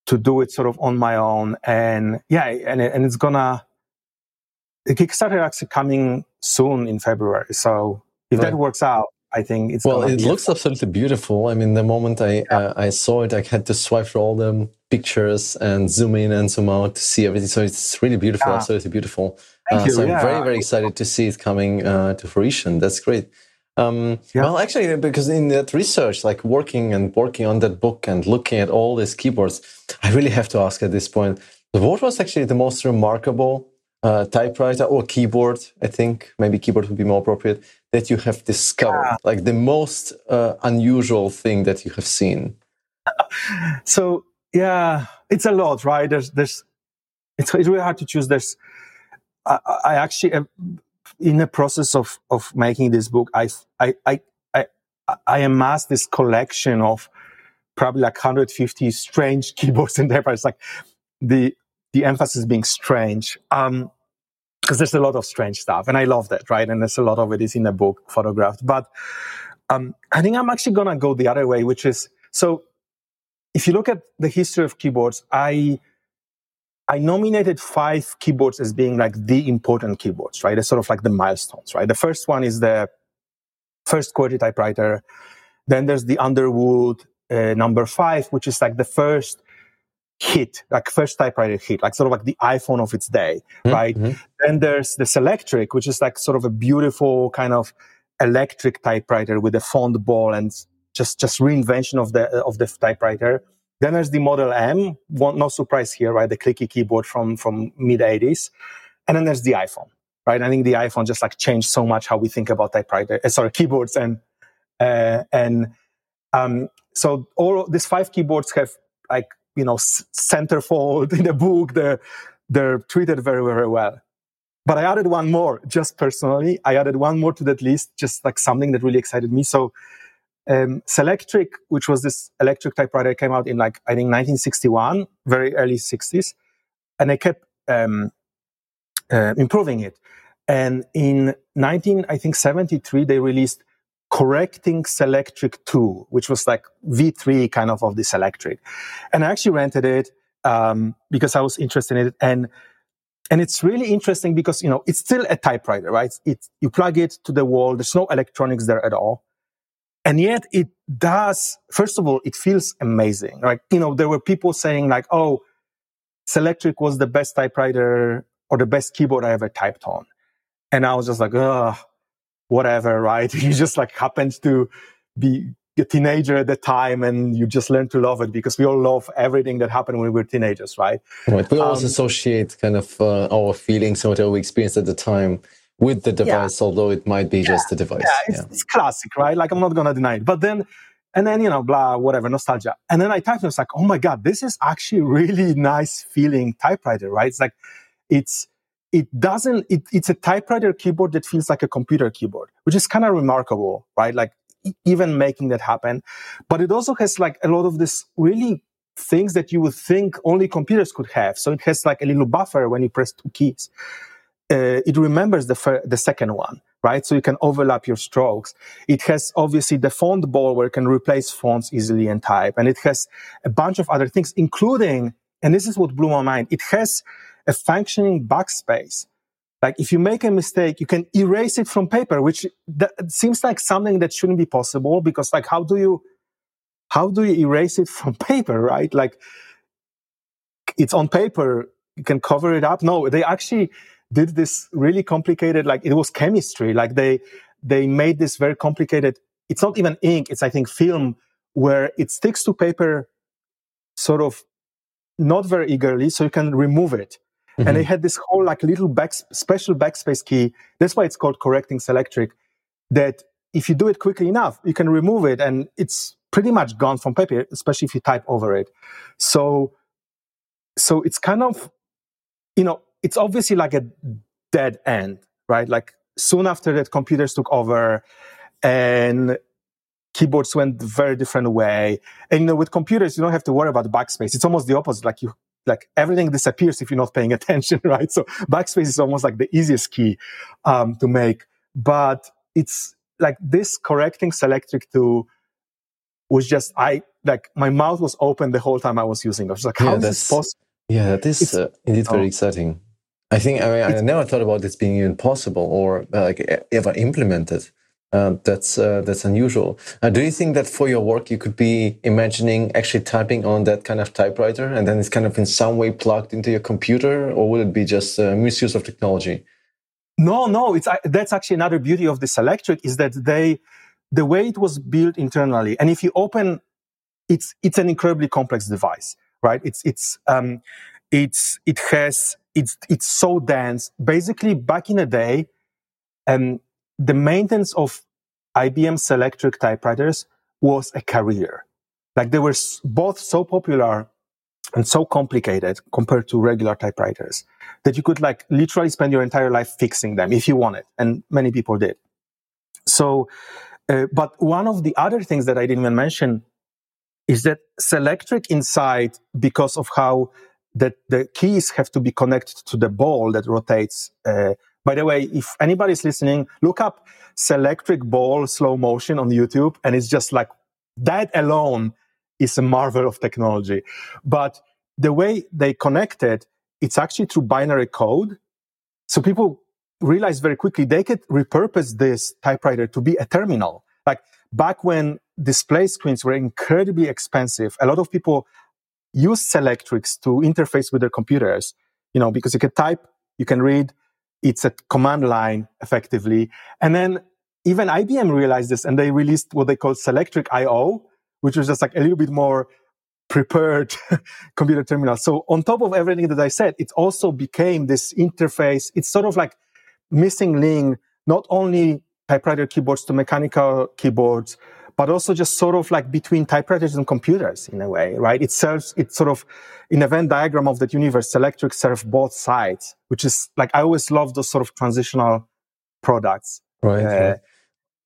to do it sort of on my own. And yeah, and, and it's gonna, the Kickstarter actually coming soon in February. So if right. that works out, I think it's well. It looks absolutely beautiful. I mean, the moment I yeah. uh, I saw it, I had to swipe through all the pictures and zoom in and zoom out to see everything. So it's really beautiful, yeah. absolutely beautiful. Thank uh, you. So I'm very very excited to see it coming uh, to fruition. That's great. Um, yeah. Well, actually, because in that research, like working and working on that book and looking at all these keyboards, I really have to ask at this point, what was actually the most remarkable uh, typewriter or keyboard, I think maybe keyboard would be more appropriate, that you have discovered? Yeah. Like the most uh, unusual thing that you have seen? so, yeah, it's a lot, right? There's, there's, it's, it's really hard to choose. There's, I, I actually, uh, in the process of, of making this book, I, I, I, I, I amassed this collection of probably like 150 strange keyboards and typewriters. Like the, the emphasis being strange. Um, because there's a lot of strange stuff and I love that, right? And there's a lot of it is in the book photographed. But um, I think I'm actually to go the other way, which is so if you look at the history of keyboards, I I nominated five keyboards as being like the important keyboards, right? It's sort of like the milestones, right? The first one is the first QWERTY typewriter. Then there's the Underwood uh, number five, which is like the first hit, like first typewriter hit, like sort of like the iPhone of its day, mm-hmm. right? Mm-hmm. Then there's Selectric, which is like sort of a beautiful kind of electric typewriter with a font ball and just just reinvention of the of the typewriter. Then there's the Model M, one, no surprise here, right? The clicky keyboard from from mid 80s, and then there's the iPhone, right? I think the iPhone just like changed so much how we think about typewriter, uh, sorry, keyboards and uh, and um, so all these five keyboards have like you know centerfold in the book. They're they're treated very very well. But I added one more, just personally. I added one more to that list, just like something that really excited me. So, um, Selectric, which was this electric typewriter, came out in like I think 1961, very early 60s, and I kept um, uh, improving it. And in 19, I think 73, they released correcting Selectric 2, which was like V3 kind of of Selectric. And I actually rented it um, because I was interested in it. And and it's really interesting because you know it's still a typewriter, right? It's you plug it to the wall. There's no electronics there at all, and yet it does. First of all, it feels amazing. Like you know, there were people saying like, "Oh, Selectric was the best typewriter or the best keyboard I ever typed on," and I was just like, "Oh, whatever, right? You just like happened to be a teenager at the time and you just learn to love it because we all love everything that happened when we were teenagers, right? Right. We um, also associate kind of uh, our feelings and whatever we experienced at the time with the device, yeah. although it might be yeah. just the device. Yeah it's, yeah, it's, classic, right? Like I'm not gonna deny it. But then, and then you know, blah, whatever, nostalgia. And then I typed, and it's like, oh my god, this is actually really nice feeling typewriter, right? It's like, it's it doesn't it, it's a typewriter keyboard that feels like a computer keyboard which is kind of remarkable right? Like even making that happen. But it also has like a lot of this really things that you would think only computers could have. So it has like a little buffer when you press two keys. Uh, it remembers the fir- the second one right? So you can overlap your strokes. It has obviously the font ball where you can replace fonts easily and type. And it has a bunch of other things including and this is what blew my mind it has a functioning backspace. Like if you make a mistake, you can erase it from paper, which seems like something that shouldn't be possible because like how do you, how do you erase it from paper, right? Like it's on paper, you can cover it up. No, they actually did this really complicated, like it was chemistry. Like they, they made this very complicated, it's not even ink, it's I think film where it sticks to paper sort of not very eagerly, so you can remove it. Mm-hmm. And they had this whole like little back, special backspace key. That's why it's called correcting selectric. That if you do it quickly enough, you can remove it and it's pretty much gone from paper, especially if you type over it. So, so it's kind of, you know, it's obviously like a dead end, right? Like soon after that, computers took over and keyboards went very different way. And you know, with computers, you don't have to worry about backspace. It's almost the opposite. Like you, like everything disappears if you're not paying attention, right? So backspace is almost like the easiest key um, to make. But it's like this correcting selectric to was just I like my mouth was open the whole time I was using it. I was like, how yeah, is this possible? Yeah, that is uh, indeed very exciting. I think I mean I never thought about this being even possible or uh, like ever implemented. Uh, that's uh, that's unusual. Uh, do you think that for your work you could be imagining actually typing on that kind of typewriter and then it's kind of in some way plugged into your computer, or would it be just a misuse of technology? No, no. It's that's actually another beauty of this electric is that they the way it was built internally, and if you open, it's it's an incredibly complex device, right? It's it's um, it's it has it's it's so dense. Basically, back in the day, um, the maintenance of IBM Selectric typewriters was a career. Like they were both so popular and so complicated compared to regular typewriters that you could like literally spend your entire life fixing them if you wanted. And many people did. So, uh, but one of the other things that I didn't even mention is that Selectric inside, because of how that the keys have to be connected to the ball that rotates uh, by the way, if anybody's listening, look up Selectric Ball slow motion on YouTube, and it's just like that alone is a marvel of technology. But the way they connect it, it's actually through binary code. So people realize very quickly they could repurpose this typewriter to be a terminal. Like back when display screens were incredibly expensive, a lot of people used Selectrics to interface with their computers, you know, because you can type, you can read, it's a command line effectively. And then even IBM realized this and they released what they call Selectric IO, which was just like a little bit more prepared computer terminal. So on top of everything that I said, it also became this interface. It's sort of like missing link, not only typewriter keyboards to mechanical keyboards, but also just sort of like between typewriters and computers in a way, right? It serves, it's sort of in a Venn diagram of that universe, Selectric serves both sides, which is like, I always love those sort of transitional products. Right. Uh, right.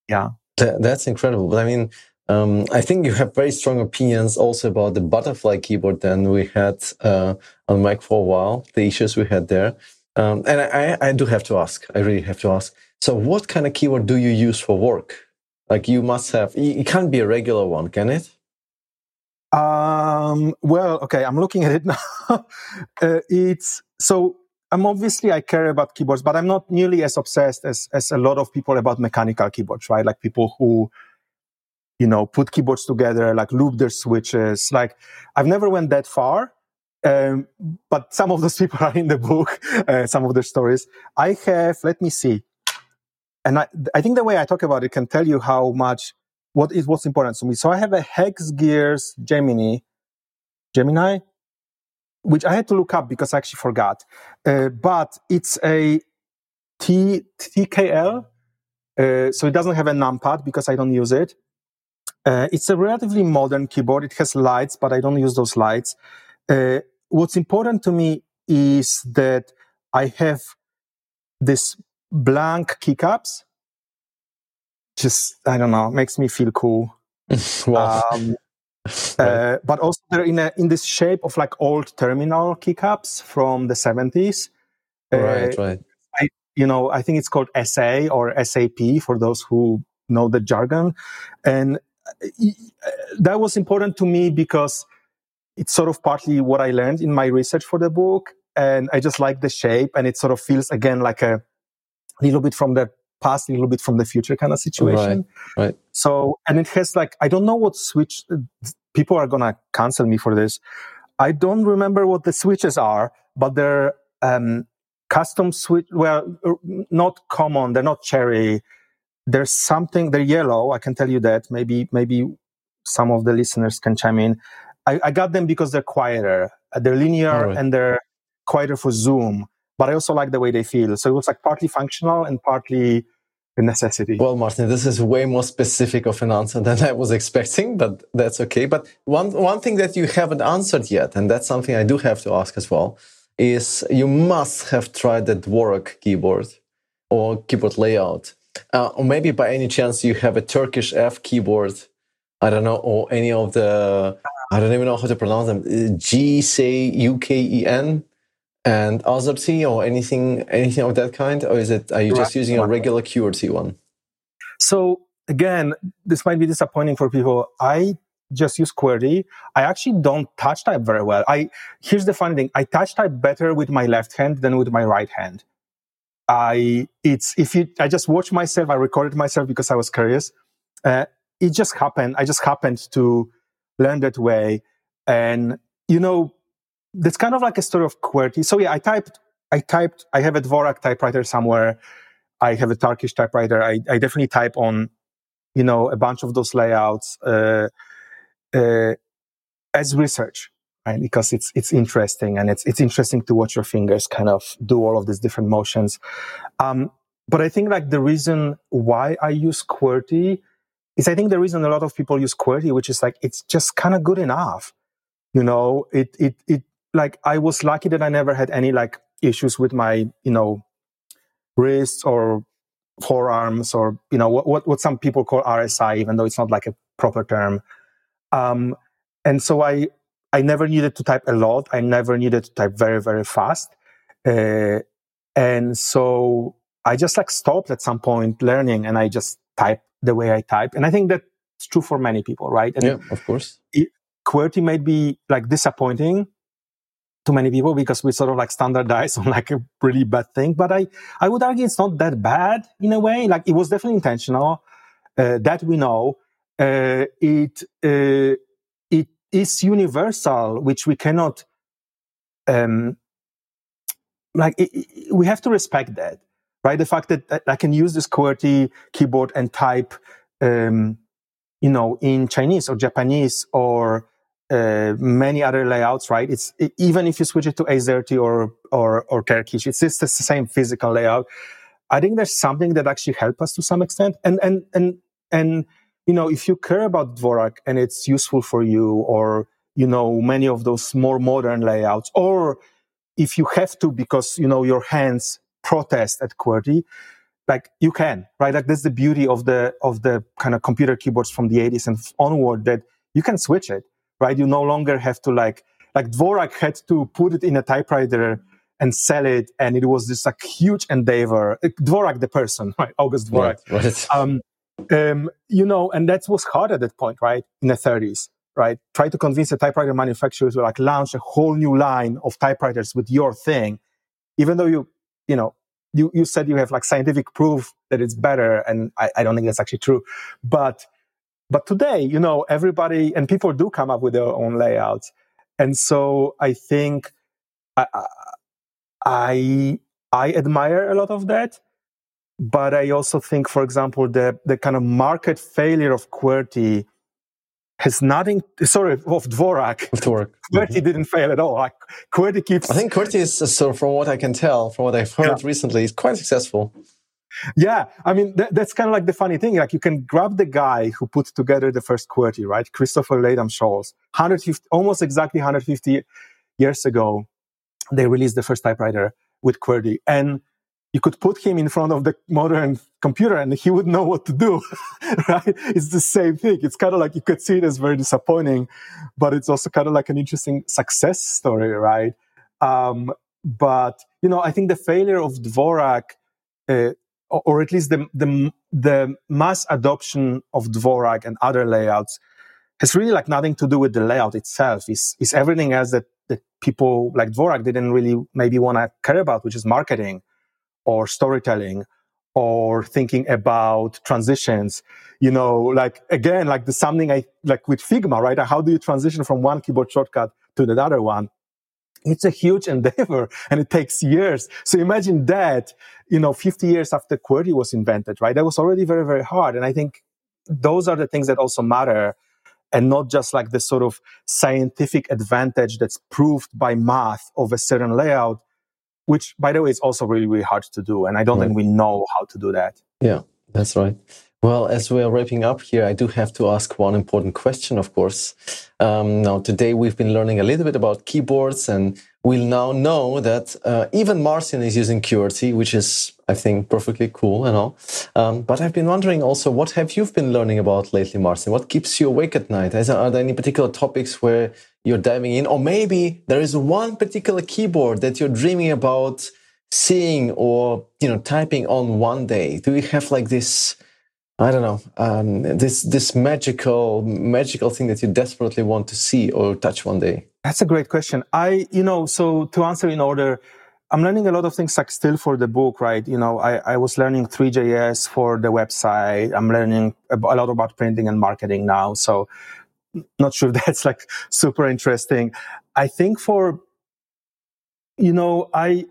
Yeah. that's incredible. But I mean, um, I think you have very strong opinions also about the butterfly keyboard. Then we had uh, on Mac for a while, the issues we had there. Um, and I, I do have to ask, I really have to ask. So, what kind of keyboard do you use for work? Like you must have, it can't be a regular one, can it? Um, well, okay, I'm looking at it now. uh, it's so I'm obviously I care about keyboards, but I'm not nearly as obsessed as as a lot of people about mechanical keyboards, right? Like people who, you know, put keyboards together, like loop their switches. Like I've never went that far, um, but some of those people are in the book, uh, some of their stories. I have. Let me see and I, I think the way I talk about it can tell you how much what is what's important to me. So I have a Hex Gears Gemini, Gemini, which I had to look up because I actually forgot. Uh, but it's a T TKL, uh, so it doesn't have a numpad because I don't use it. Uh, it's a relatively modern keyboard. It has lights, but I don't use those lights. Uh, what's important to me is that I have this blank keycaps. Just I don't know, makes me feel cool. wow. Um, uh, but also they're in a, in this shape of like old terminal keycaps from the seventies. Right, uh, right. I, you know, I think it's called SA or SAP for those who know the jargon, and uh, that was important to me because it's sort of partly what I learned in my research for the book, and I just like the shape, and it sort of feels again like a little bit from the past, a little bit from the future kind of situation. Right. right. So, and it has like, I don't know what switch, people are going to cancel me for this. I don't remember what the switches are, but they're um, custom switch. Well, er, not common. They're not cherry. There's something. They're yellow. I can tell you that. Maybe maybe some of the listeners can chime in. I, I got them because they're quieter. They're linear right. and they're quieter for zoom but I also like the way they feel. So it was like partly functional and partly a necessity. Well, Marcin, this is way more specific of an answer than I was expecting, but that's okay. But one one thing that you haven't answered yet, and that's something I do have to ask as well, is you must have tried the Dvorak keyboard. or keyboard layout. Uh, or maybe by any chance you have a Turkish F keyboard, I don't know, or any of the, I don't even know how to pronounce them, G, say, U, K, E, N, and AZERTY or anything, anything of that kind? Or is it, are you just using a regular QWERTY one? So again, this might be disappointing for people. I just use QWERTY. I actually don't touch type very well. I here's the funny thing: I touch type better with my left hand than with my right hand. I it's if you I just watch myself. I recorded myself because I was curious. Uh, it just happened. I just happened to learn that way, and you know, that's kind of like a story of QWERTY. So yeah, I typed. I typed. I have a Dvorak typewriter somewhere. I have a Turkish typewriter. I, I definitely type on, you know, a bunch of those layouts uh, uh, as research right? Because it's it's interesting and it's it's interesting to watch your fingers kind of do all of these different motions. Um, but I think like the reason why I use QWERTY is I think the reason a lot of people use QWERTY, which is like it's just kind of good enough. You know, it it it like I was lucky that I never had any like issues with my you know wrists or forearms or you know what what, what some people call RSI, even though it's not like a proper term. Um, and so I I never needed to type a lot. I never needed to type very, very fast. Uh, and so I just like stopped at some point learning and I just type the way I type. And I think that's true for many people, right? And yeah, of course. It, QWERTY may be like disappointing to many people because we sort of like standardize on like a really bad thing. But I, I would argue it's not that bad in a way. Like it was definitely intentional. Uh, that we know. Uh, it, uh, is universal, which we cannot, um, like, it, it, we have to respect that, right? The fact that I can use this QWERTY keyboard and type, um, you know, in Chinese or Japanese or uh, many other layouts, right? It's even if you switch it to AZERTY or or or Turkish, it's just the same physical layout. I think there's something that actually help us to some extent, and and and and you know, if you care about Dvorak and it's useful for you, or, you know, many of those more modern layouts, or if you have to because, you know, your hands protest at QWERTY, like you can, right? Like that's the beauty of the, of the kind of computer keyboards from the 80s and onward that you can switch it, right? You no longer have to like, like Dvorak had to put it in a typewriter and sell it. And it was this like huge endeavor. Dvorak, the person, right? August Dvorak. Right, right. Um, um, you know, and that was hard at that point, right? In the 30s, right? Try to convince the typewriter manufacturers to like launch a whole new line of typewriters with your thing, even though you, you know, you, you said you have like scientific proof that it's better. And I, I don't think that's actually true. But, but today, you know, everybody and people do come up with their own layouts. And so I think I, I, I admire a lot of that. But I also think, for example, the, the kind of market failure of QWERTY has nothing, sorry, of Dvorak. Of Dvorak. QWERTY mm-hmm. didn't fail at all. Like, QWERTY keeps. I think QWERTY is, so from what I can tell, from what I've heard yeah. recently, is quite successful. Yeah, I mean th- that's kind of like the funny thing. Like you can grab the guy who put together the first QWERTY, right? Christopher Latham Sholes, 150, almost exactly 150 years ago, they released the first typewriter with QWERTY, and you could put him in front of the modern computer and he would know what to do, right? It's the same thing. It's kind of like you could see it as very disappointing, but it's also kind of like an interesting success story, right? Um, but you know, I think the failure of Dvorak, uh, or at least the, the the mass adoption of Dvorak and other layouts, has really like nothing to do with the layout itself. Is is everything else that that people like Dvorak didn't really maybe want to care about, which is marketing or storytelling or thinking about transitions. You know like again like the something i like with figma right? How do you transition from one keyboard shortcut to the other one it's a huge endeavor and it takes years. So imagine that you know 50 years after QWERTY was invented right? That was already very very hard. And i think those are the things that also matter and not just like the sort of scientific advantage that's proved by math of a certain layout which by the way is also really really hard to do. And i don't right. think we know how to do that. Yeah that's right well as we're wrapping up here i do have to ask one important question of course um, now today we've been learning a little bit about keyboards and we'll now know that uh, even Marcin is using QWERTY, which is, I think, perfectly cool and all. Um, but I've been wondering also, what have you been learning about lately, Marcin? What keeps you awake at night? Are there any particular topics where you're diving in? Or maybe there is one particular keyboard that you're dreaming about seeing or, you know, typing on one day? Do we have like this I don't know um, this this magical magical thing that you desperately want to see or touch one day? That's a great question. I you know so to answer in order, I'm learning a lot of things like still for the book, right? You know, I, I was learning Three.js for the website. I'm learning a lot about printing and marketing now. So not sure that's like super interesting. I think for you know, I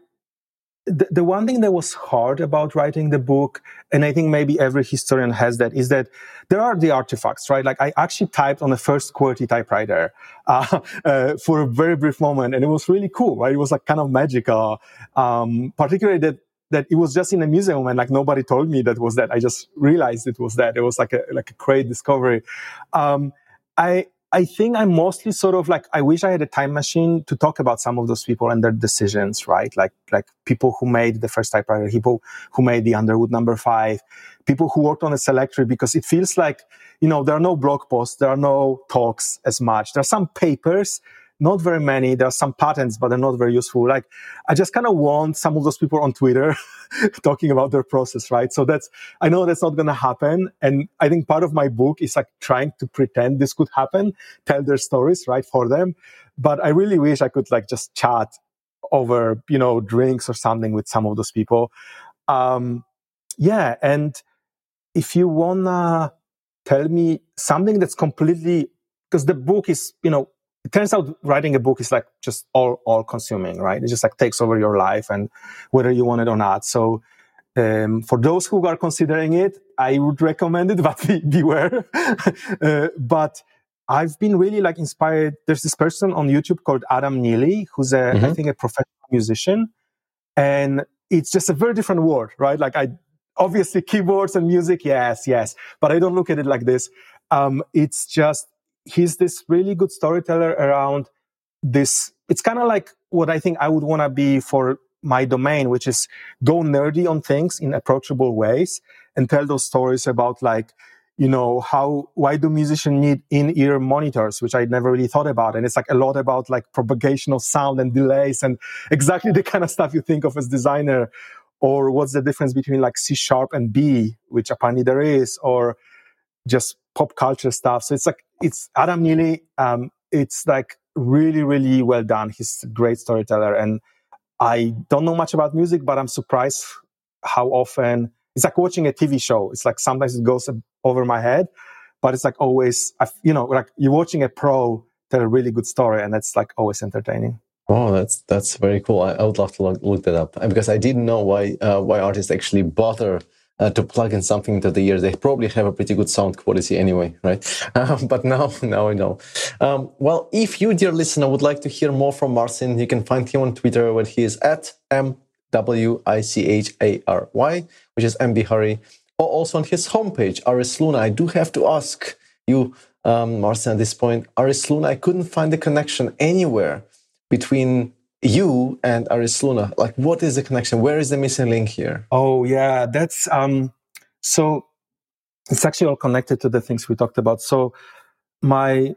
the, the one thing that was hard about writing the book, and I think maybe every historian has that, is that there are the artifacts, right? Like I actually typed on the first QWERTY typewriter uh, uh, for a very brief moment, and it was really cool, right? It was like kind of magical, um, particularly that that it was just in a museum and like nobody told me that was that. I just realized it was that. It was like a like a great discovery. Um, I I think I'm mostly sort of like I wish I had a time machine to talk about some of those people and their decisions, right? Like like people who made the first typewriter, people who made the Underwood number five, people who worked on the Selectric, because it feels like you know there are no blog posts, there are no talks as much. There are some papers, not very many. There are some patents, but they're not very useful. Like, I just kind of want some of those people on Twitter talking about their process, right? So that's, I know that's not going to happen. And I think part of my book is like trying to pretend this could happen, tell their stories, right, for them. But I really wish I could like just chat over, you know, drinks or something with some of those people. Um, yeah. And if you want to tell me something that's completely, because the book is, you know, it turns out writing a book is like just all all consuming right? It just like takes over your life and whether you want it or not. So um, for those who are considering it i would recommend it but be, beware. Uh, but i've been really like inspired. There's this person on youtube called adam neely who's a mm-hmm. I think a professional musician. And it's just a very different world right? Like i obviously keyboards and music yes yes. But i don't look at it like this. Um, it's just he's this really good storyteller around this. It's kind of like what I think I would want to be for my domain, which is go nerdy on things in approachable ways and tell those stories about like, you know, how, why do musicians need in-ear monitors, which I never really thought about. And it's like a lot about like propagation of sound and delays and exactly the kind of stuff you think of as designer. Or what's the difference between like C sharp and B, which apparently there is, or just pop culture stuff. So it's like it's Adam Neely. Um, it's like really, really well done. He's a great storyteller, and I don't know much about music, but I'm surprised how often it's like watching a TV show. It's like sometimes it goes over my head, but it's like always, you know, like you're watching a pro tell a really good story, and that's like always entertaining. Oh, that's that's very cool. I, I would love to look, look, that up because I didn't know why uh, why artists actually bother uh, to plug in something into the ear. They probably have a pretty good sound quality anyway, right? Um, but now, now I know. Um, well, if you, dear listener, would like to hear more from Marcin, you can find him on Twitter where he is at M W I C H A R Y, which is MWichary, or also on his homepage, Ares Luna. I do have to ask you, um, Marcin, at this point, Ares Luna, I couldn't find the connection anywhere between you and Ares Luna? Like, what is the connection? Where is the missing link here? Oh, yeah, that's um, so it's actually all connected to the things we talked about. So, my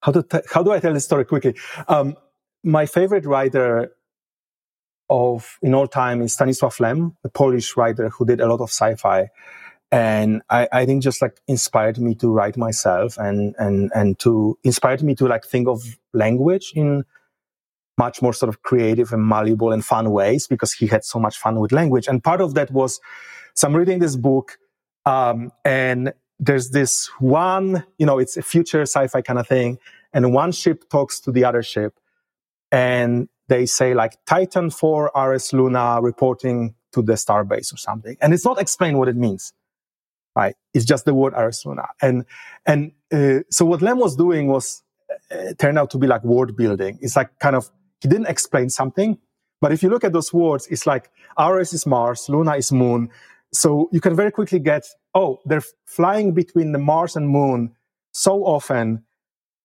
how do t- how do I tell this story quickly? Um, my favorite writer of in all time is Stanisław Lem, a Polish writer who did a lot of sci-fi, and I, I think just like inspired me to write myself and and and to inspired me to like think of language in much more sort of creative and malleable and fun ways because he had so much fun with language. And part of that was, so I'm reading this book, um, and there's this one, you know, it's a future sci-fi kind of thing, and one ship talks to the other ship, and they say like Titan 4 Ares Luna reporting to the starbase or something, and it's not explained what it means. Right, it's just the word Ares Luna, and and uh, so what Lem was doing was uh, turned out to be like word building. It's like kind of he didn't explain something. But if you look at those words, it's like Ares is Mars, Luna is Moon. So you can very quickly get, oh, they're flying between the Mars and Moon so often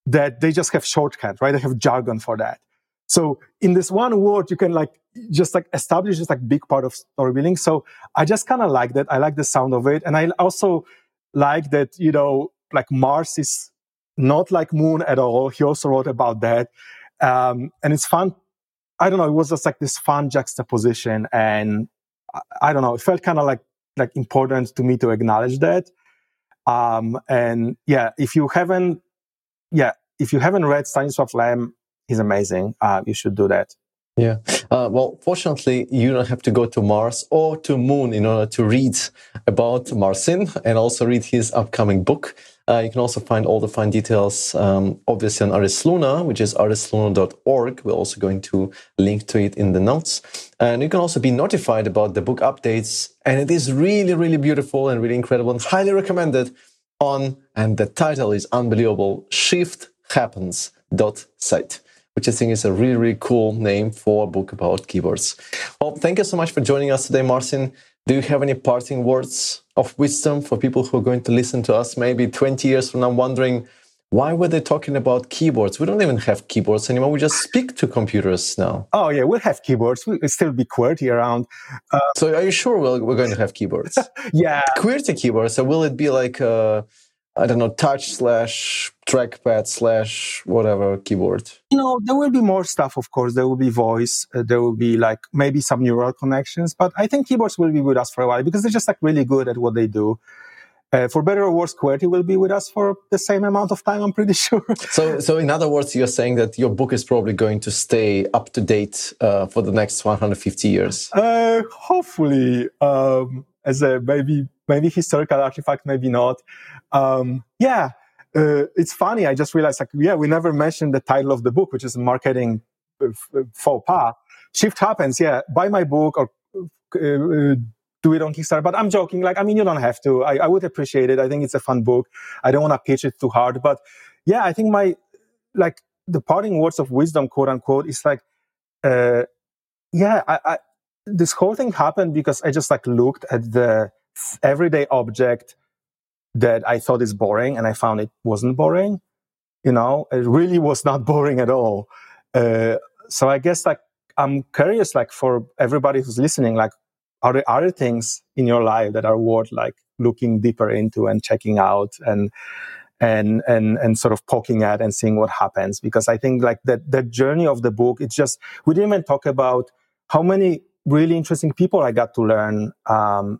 that they just have shorthand, right? They have jargon for that. So in this one word, you can like just like establish this like big part of story building. So I just kind of like that. I like the sound of it. And I also like that, you know, like Mars is not like moon at all. He also wrote about that. Um, and it's fun. I don't know. It was just like this fun juxtaposition. And I, I don't know. It felt kind of like, like important to me to acknowledge that. Um, and yeah, if you haven't, yeah, if you haven't read Stanislav Lem, he's amazing. Uh, you should do that. Yeah. Uh, well, fortunately, you don't have to go to Mars or to Moon in order to read about Marcin and also read his upcoming book. Uh, you can also find all the fine details, um, obviously, on Ares Luna, which is aresluna.org. We're also going to link to it in the notes. And you can also be notified about the book updates. And it is really, really beautiful and really incredible and highly recommended on, and the title is unbelievable, shifthappens.site which I think is a really, really cool name for a book about keyboards. Well, thank you so much for joining us today, Marcin. Do you have any parting words of wisdom for people who are going to listen to us maybe 20 years from now, wondering why were they talking about keyboards? We don't even have keyboards anymore. We just speak to computers now. Oh yeah, we'll have keyboards. We'll still be QWERTY around. Uh, so are you sure we're, we're going to have keyboards? yeah. QWERTY keyboards. So will it be like uh, I don't know, touch slash trackpad slash whatever keyboard? You know, there will be more stuff, of course. There will be voice. Uh, there will be like maybe some neural connections, but I think keyboards will be with us for a while because they're just like really good at what they do. Uh, for better or worse, QWERTY will be with us for the same amount of time. I'm pretty sure. so, so in other words, you're saying that your book is probably going to stay up to date uh, for the next 150 years. Uh, hopefully, um, as a maybe maybe historical artifact, maybe not. Um, yeah, uh, it's funny. I just realized, like, yeah, we never mentioned the title of the book, which is marketing uh, uh, faux pas. Shift happens. Yeah, buy my book or uh, do it on Kickstarter. But I'm joking. Like, I mean, you don't have to. I, I would appreciate it. I think it's a fun book. I don't want to pitch it too hard, but yeah, I think my like the parting words of wisdom, quote unquote, is like, uh, yeah, I, I this whole thing happened because I just like looked at the everyday object that I thought is boring and I found it wasn't boring. You know, it really was not boring at all. Uh, so I guess like I'm curious, like for everybody who's listening, like are there other things in your life that are worth like looking deeper into and checking out and and and and sort of poking at and seeing what happens? Because I think like that that journey of the book, it's just we didn't even talk about how many really interesting people I got to learn um,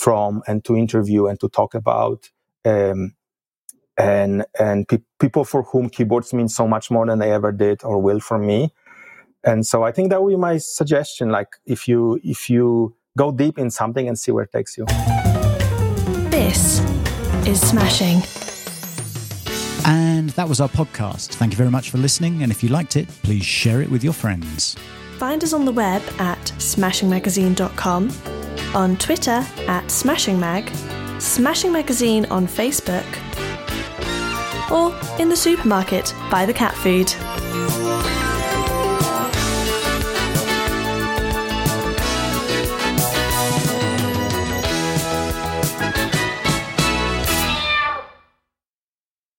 from and to interview and to talk about um, and and pe- people for whom keyboards mean so much more than they ever did or will for me. And so i think that would be my suggestion like if you if you go deep in something and see where it takes you. This is smashing. And that was our podcast. Thank you very much for listening. And if you liked it please share it with your friends find us on the web at smashingmagazine.com on Twitter at SmashingMag, Smashing Magazine on Facebook, or in the supermarket by the cat food.